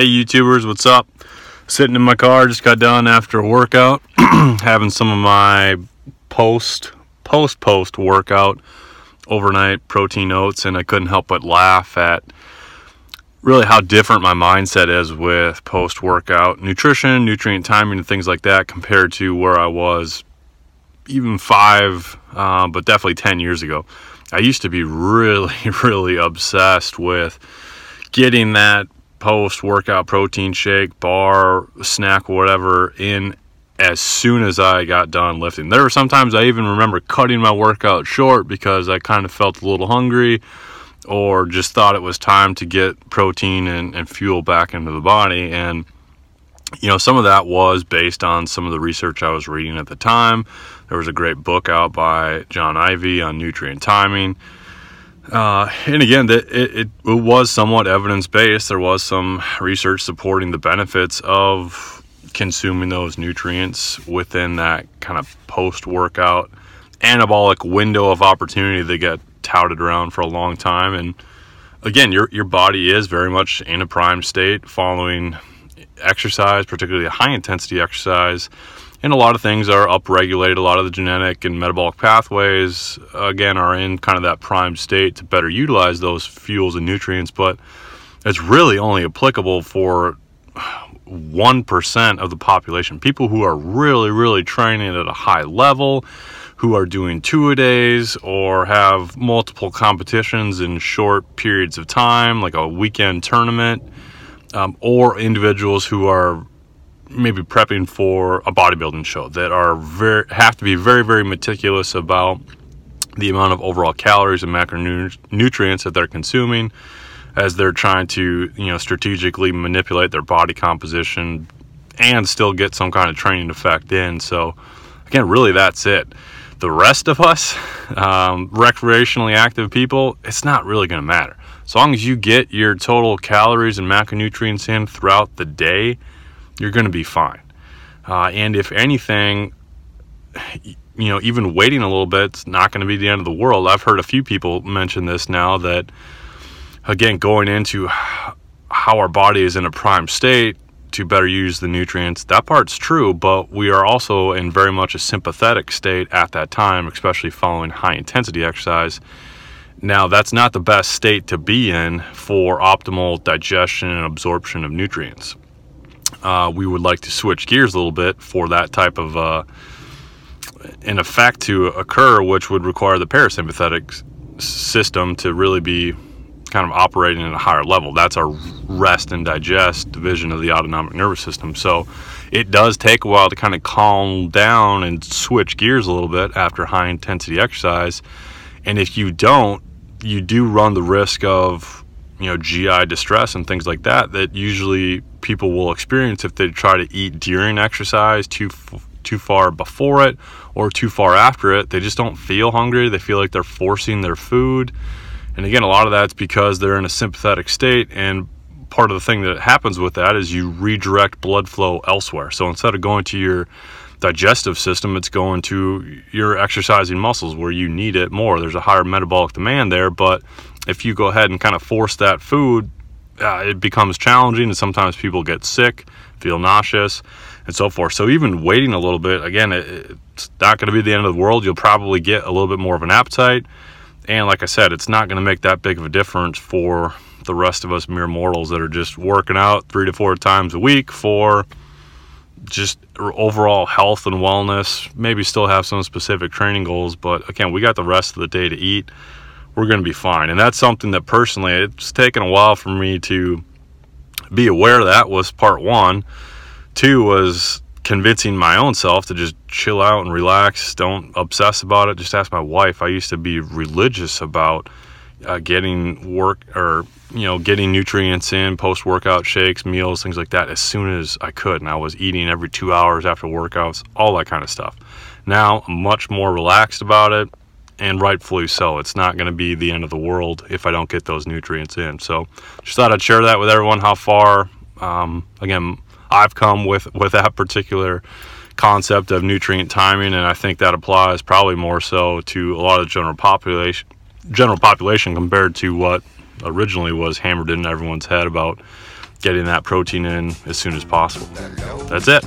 Hey YouTubers, what's up? Sitting in my car, just got done after a workout, having some of my post post post workout overnight protein oats, and I couldn't help but laugh at really how different my mindset is with post workout nutrition, nutrient timing, and things like that compared to where I was even five, uh, but definitely 10 years ago. I used to be really, really obsessed with getting that post workout protein shake, bar, snack, whatever in as soon as I got done lifting. There were sometimes I even remember cutting my workout short because I kind of felt a little hungry or just thought it was time to get protein and, and fuel back into the body. And, you know, some of that was based on some of the research I was reading at the time. There was a great book out by John Ivy on nutrient timing. Uh, and again, it, it, it was somewhat evidence based. There was some research supporting the benefits of consuming those nutrients within that kind of post workout anabolic window of opportunity that get touted around for a long time. And again, your your body is very much in a prime state following exercise, particularly high intensity exercise. And a lot of things are upregulated. A lot of the genetic and metabolic pathways, again, are in kind of that prime state to better utilize those fuels and nutrients. But it's really only applicable for 1% of the population. People who are really, really training at a high level, who are doing two a days or have multiple competitions in short periods of time, like a weekend tournament, um, or individuals who are maybe prepping for a bodybuilding show that are very have to be very very meticulous about the amount of overall calories and macronutrients that they're consuming as they're trying to you know strategically manipulate their body composition and still get some kind of training effect in so again really that's it the rest of us, um, recreationally active people, it's not really going to matter. As long as you get your total calories and macronutrients in throughout the day, you're going to be fine. Uh, and if anything, you know, even waiting a little bit, it's not going to be the end of the world. I've heard a few people mention this now that, again, going into how our body is in a prime state, to better use the nutrients. That part's true, but we are also in very much a sympathetic state at that time, especially following high intensity exercise. Now, that's not the best state to be in for optimal digestion and absorption of nutrients. Uh, we would like to switch gears a little bit for that type of uh, an effect to occur, which would require the parasympathetic system to really be kind of operating at a higher level. That's our rest and digest division of the autonomic nervous system. So it does take a while to kind of calm down and switch gears a little bit after high intensity exercise. And if you don't, you do run the risk of you know GI distress and things like that that usually people will experience if they try to eat during exercise too too far before it or too far after it. They just don't feel hungry. They feel like they're forcing their food and again, a lot of that's because they're in a sympathetic state. And part of the thing that happens with that is you redirect blood flow elsewhere. So instead of going to your digestive system, it's going to your exercising muscles where you need it more. There's a higher metabolic demand there. But if you go ahead and kind of force that food, uh, it becomes challenging. And sometimes people get sick, feel nauseous, and so forth. So even waiting a little bit, again, it, it's not going to be the end of the world. You'll probably get a little bit more of an appetite and like I said, it's not going to make that big of a difference for the rest of us mere mortals that are just working out three to four times a week for just overall health and wellness. Maybe still have some specific training goals, but again, we got the rest of the day to eat. We're going to be fine. And that's something that personally, it's taken a while for me to be aware that was part one. Two was convincing my own self to just chill out and relax. Don't obsess about it. Just ask my wife. I used to be religious about uh, getting work or you know getting nutrients in post workout shakes, meals, things like that as soon as I could, and I was eating every two hours after workouts, all that kind of stuff. Now I'm much more relaxed about it, and rightfully so. It's not going to be the end of the world if I don't get those nutrients in. So just thought I'd share that with everyone. How far? Um, again I've come with with that particular concept of nutrient timing, and I think that applies probably more so to a lot of the general population general population compared to what originally was hammered in everyone's head about getting that protein in as soon as possible. That's it.